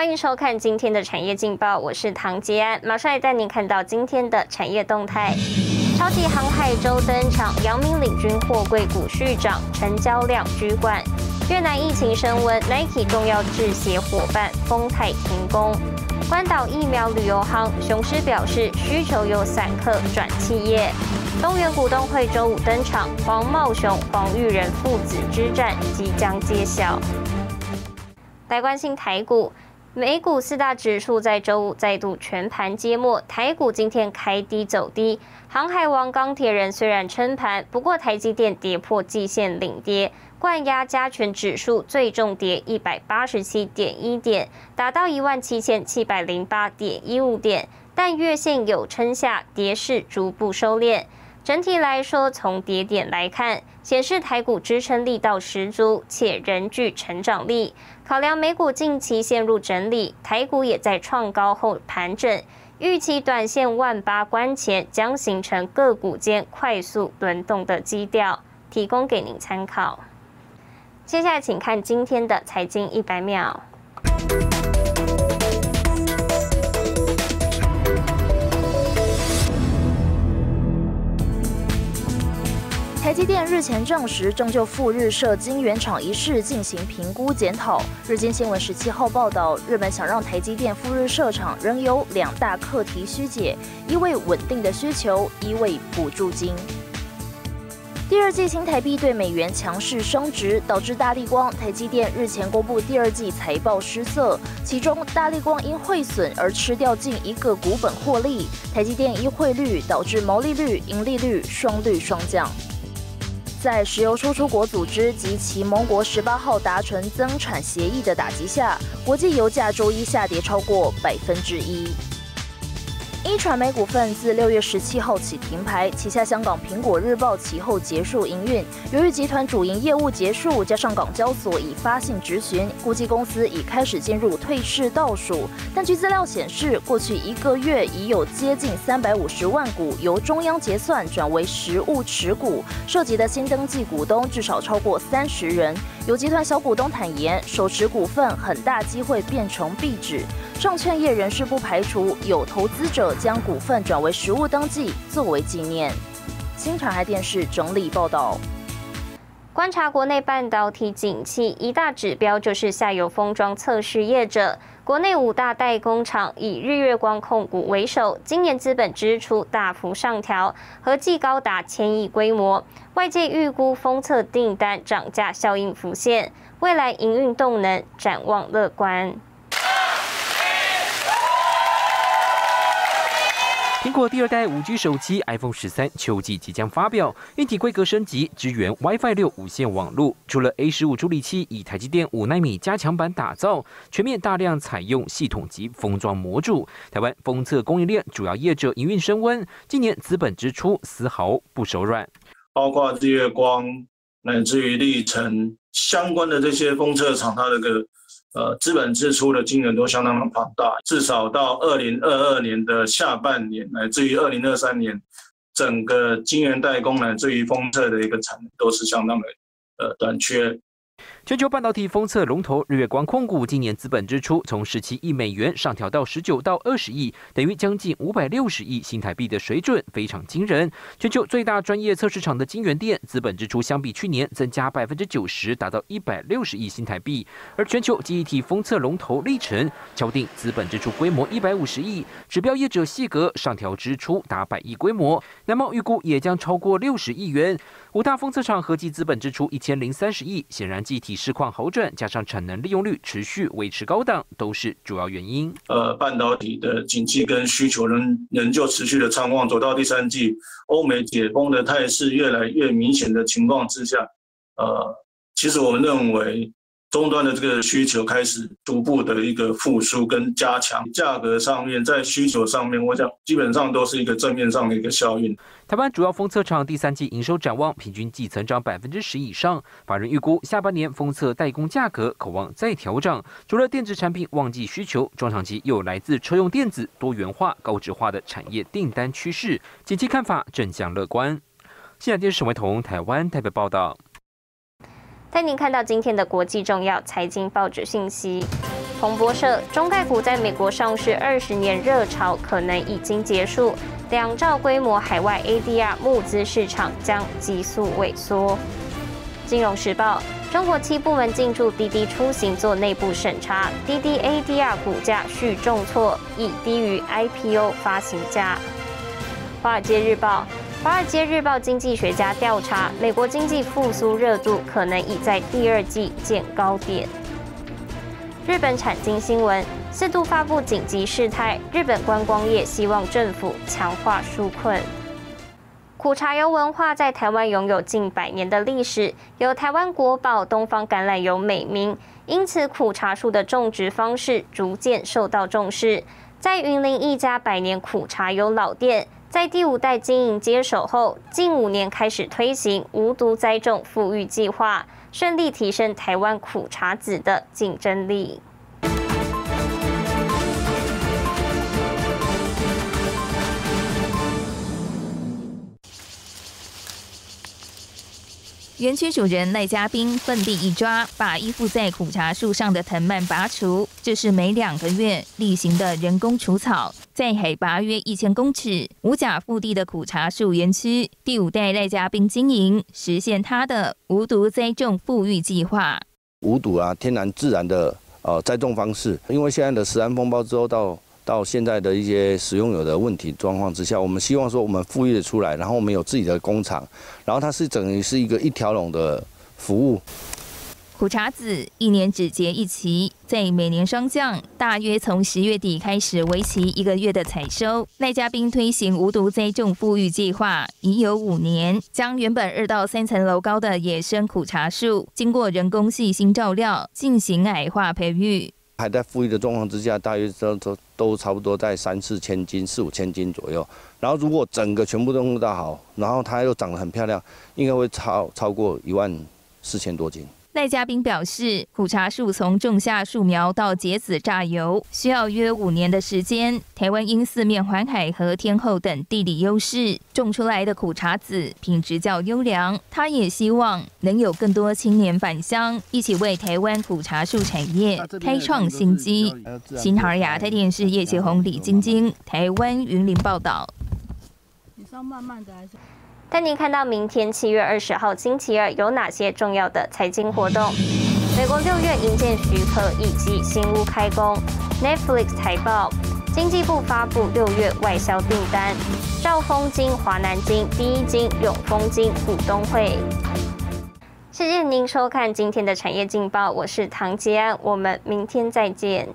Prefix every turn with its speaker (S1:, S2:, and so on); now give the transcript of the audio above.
S1: 欢迎收看今天的产业劲报，我是唐杰安，马上来带您看到今天的产业动态。超级航海周登场，阳明领军货柜股续涨，成交量居冠。越南疫情升温，Nike 重要制鞋伙伴丰泰停工。关岛疫苗旅游行，雄狮表示需求由散客转企业。东元股东会周五登场，黄茂雄、黄玉仁父子之战即将揭晓。来关心台股。美股四大指数在周五再度全盘揭幕，台股今天开低走低。航海王钢铁人虽然撑盘，不过台积电跌破季线领跌，冠压加权指数最重跌一百八十七点一点，达到一万七千七百零八点一五点，但月线有撑下，跌势逐步收敛。整体来说，从跌点来看，显示台股支撑力道十足，且仍具成长力。考量美股近期陷入整理，台股也在创高后盘整，预期短线万八关前将形成个股间快速轮动的基调，提供给您参考。接下来，请看今天的财经一百秒。
S2: 台积电日前证实，正就赴日设晶圆厂一事进行评估检讨。日经新闻十七号报道，日本想让台积电赴日设厂，仍有两大课题需解：一为稳定的需求，一为补助金。第二季新台币对美元强势升值，导致大力光、台积电日前公布第二季财报失色，其中大力光因汇损而吃掉近一个股本获利，台积电因汇率导致毛利率、盈利率双率双降。在石油输出国组织及其盟国十八号达成增产协议的打击下，国际油价周一下跌超过百分之一。一传媒股份自六月十七号起停牌，旗下香港苹果日报其后结束营运。由于集团主营业务结束，加上港交所已发信质询，估计公司已开始进入退市倒数。但据资料显示，过去一个月已有接近三百五十万股由中央结算转为实物持股，涉及的新登记股东至少超过三十人。有集团小股东坦言，手持股份很大机会变成壁纸。证券业人士不排除有投资者将股份转为实物登记，作为纪念。新长海电视整理报道。
S1: 观察国内半导体景气，一大指标就是下游封装测试业者。国内五大代工厂以日月光控股为首，今年资本支出大幅上调，合计高达千亿规模。外界预估封测订单涨价效应浮现，未来营运动能展望乐观。
S3: 苹果第二代五 G 手机 iPhone 十三秋季即将发表，一体规格升级，支援 WiFi 六无线网络。除了 A 十五处理器以台积电五纳米加强版打造，全面大量采用系统级封装模组。台湾封测供应链主要业者营运升温，今年资本支出丝毫不手软，
S4: 包括日月光乃至于历程相关的这些封测厂，它这个。呃，资本支出的金额都相当的庞大，至少到二零二二年的下半年，乃至于二零二三年，整个晶圆代工乃至于封测的一个产能都是相当的呃短缺。
S3: 全球半导体封测龙头日月光控股今年资本支出从十七亿美元上调到十九到二十亿，等于将近五百六十亿新台币的水准，非常惊人。全球最大专业测试厂的晶圆店资本支出相比去年增加百分之九十，达到一百六十亿新台币。而全球记忆体封测龙头历程敲定资本支出规模一百五十亿，指标业者细格上调支出达百亿规模，南茂预估也将超过六十亿元。五大封测厂合计资本支出一千零三十亿，显然计体。市况好转，加上产能利用率持续维持高档，都是主要原因。
S4: 呃，半导体的景气跟需求仍仍旧持续的畅旺，走到第三季，欧美解封的态势越来越明显的情况之下，呃，其实我们认为。终端的这个需求开始逐步的一个复苏跟加强，价格上面在需求上面，我想基本上都是一个正面上的一个效应。
S3: 台湾主要封测厂第三季营收展望平均季增长百分之十以上，法人预估下半年封测代工价格渴望再调整。除了电子产品旺季需求，中长期又来自车用电子多元化、高质化的产业订单趋势，近期看法正向乐观。现在电视沈维彤台湾台北报道。
S1: 带您看到今天的国际重要财经报纸信息。彭博社，中概股在美国上市二十年热潮可能已经结束，两兆规模海外 ADR 募资市场将急速萎缩。金融时报，中国七部门进驻滴滴出行做内部审查，滴滴 ADR 股价续重挫，已低于 IPO 发行价。华尔街日报，华尔街日报经济学家调查，美国经济复苏热度可能已在第二季见高点。日本产经新闻四度发布紧急事态，日本观光业希望政府强化纾困。苦茶油文化在台湾拥有近百年的历史，有台湾国宝东方橄榄油美名，因此苦茶树的种植方式逐渐受到重视。在云林一家百年苦茶油老店，在第五代经营接手后，近五年开始推行无毒栽种富裕计划。顺利提升台湾苦茶籽的竞争力。
S5: 园区主人赖家斌奋力一抓，把依附在苦茶树上的藤蔓拔除。这是每两个月例行的人工除草。在海拔约一千公尺、无甲腹地的苦茶树园区，第五代赖家斌经营，实现他的无毒栽种富裕计划。
S6: 无毒啊，天然自然的呃栽种方式。因为现在的石安风暴之后到。到现在的一些使用有的问题状况之下，我们希望说我们富裕的出来，然后我们有自己的工厂，然后它是等于是一个一条龙的服务。
S5: 苦茶籽一年只结一期，在每年霜降，大约从十月底开始，为期一个月的采收。赖家斌推行无毒栽种富裕计划已有五年，将原本二到三层楼高的野生苦茶树，经过人工细心照料，进行矮化培育。
S6: 还在富裕的状况之下，大约都都都差不多在三四千斤、四五千斤左右。然后如果整个全部都弄到好，然后它又长得很漂亮，应该会超超过一万四千多斤。
S5: 赖嘉宾表示，苦茶树从种下树苗到结籽榨油，需要约五年的时间。台湾因四面环海和天后等地理优势，种出来的苦茶籽品质较优良。他也希望能有更多青年返乡，一起为台湾苦茶树产业开创新机。新唐亚太电视叶启宏、李晶晶，台湾云林报道。你是要
S1: 慢慢的还是？带您看到明天七月二十号星期二有哪些重要的财经活动。美国六月营建许可以及新屋开工。Netflix 财报。经济部发布六月外销订单。兆丰金、华南金、第一金、永丰金股东会。谢谢您收看今天的产业劲报，我是唐杰安，我们明天再见。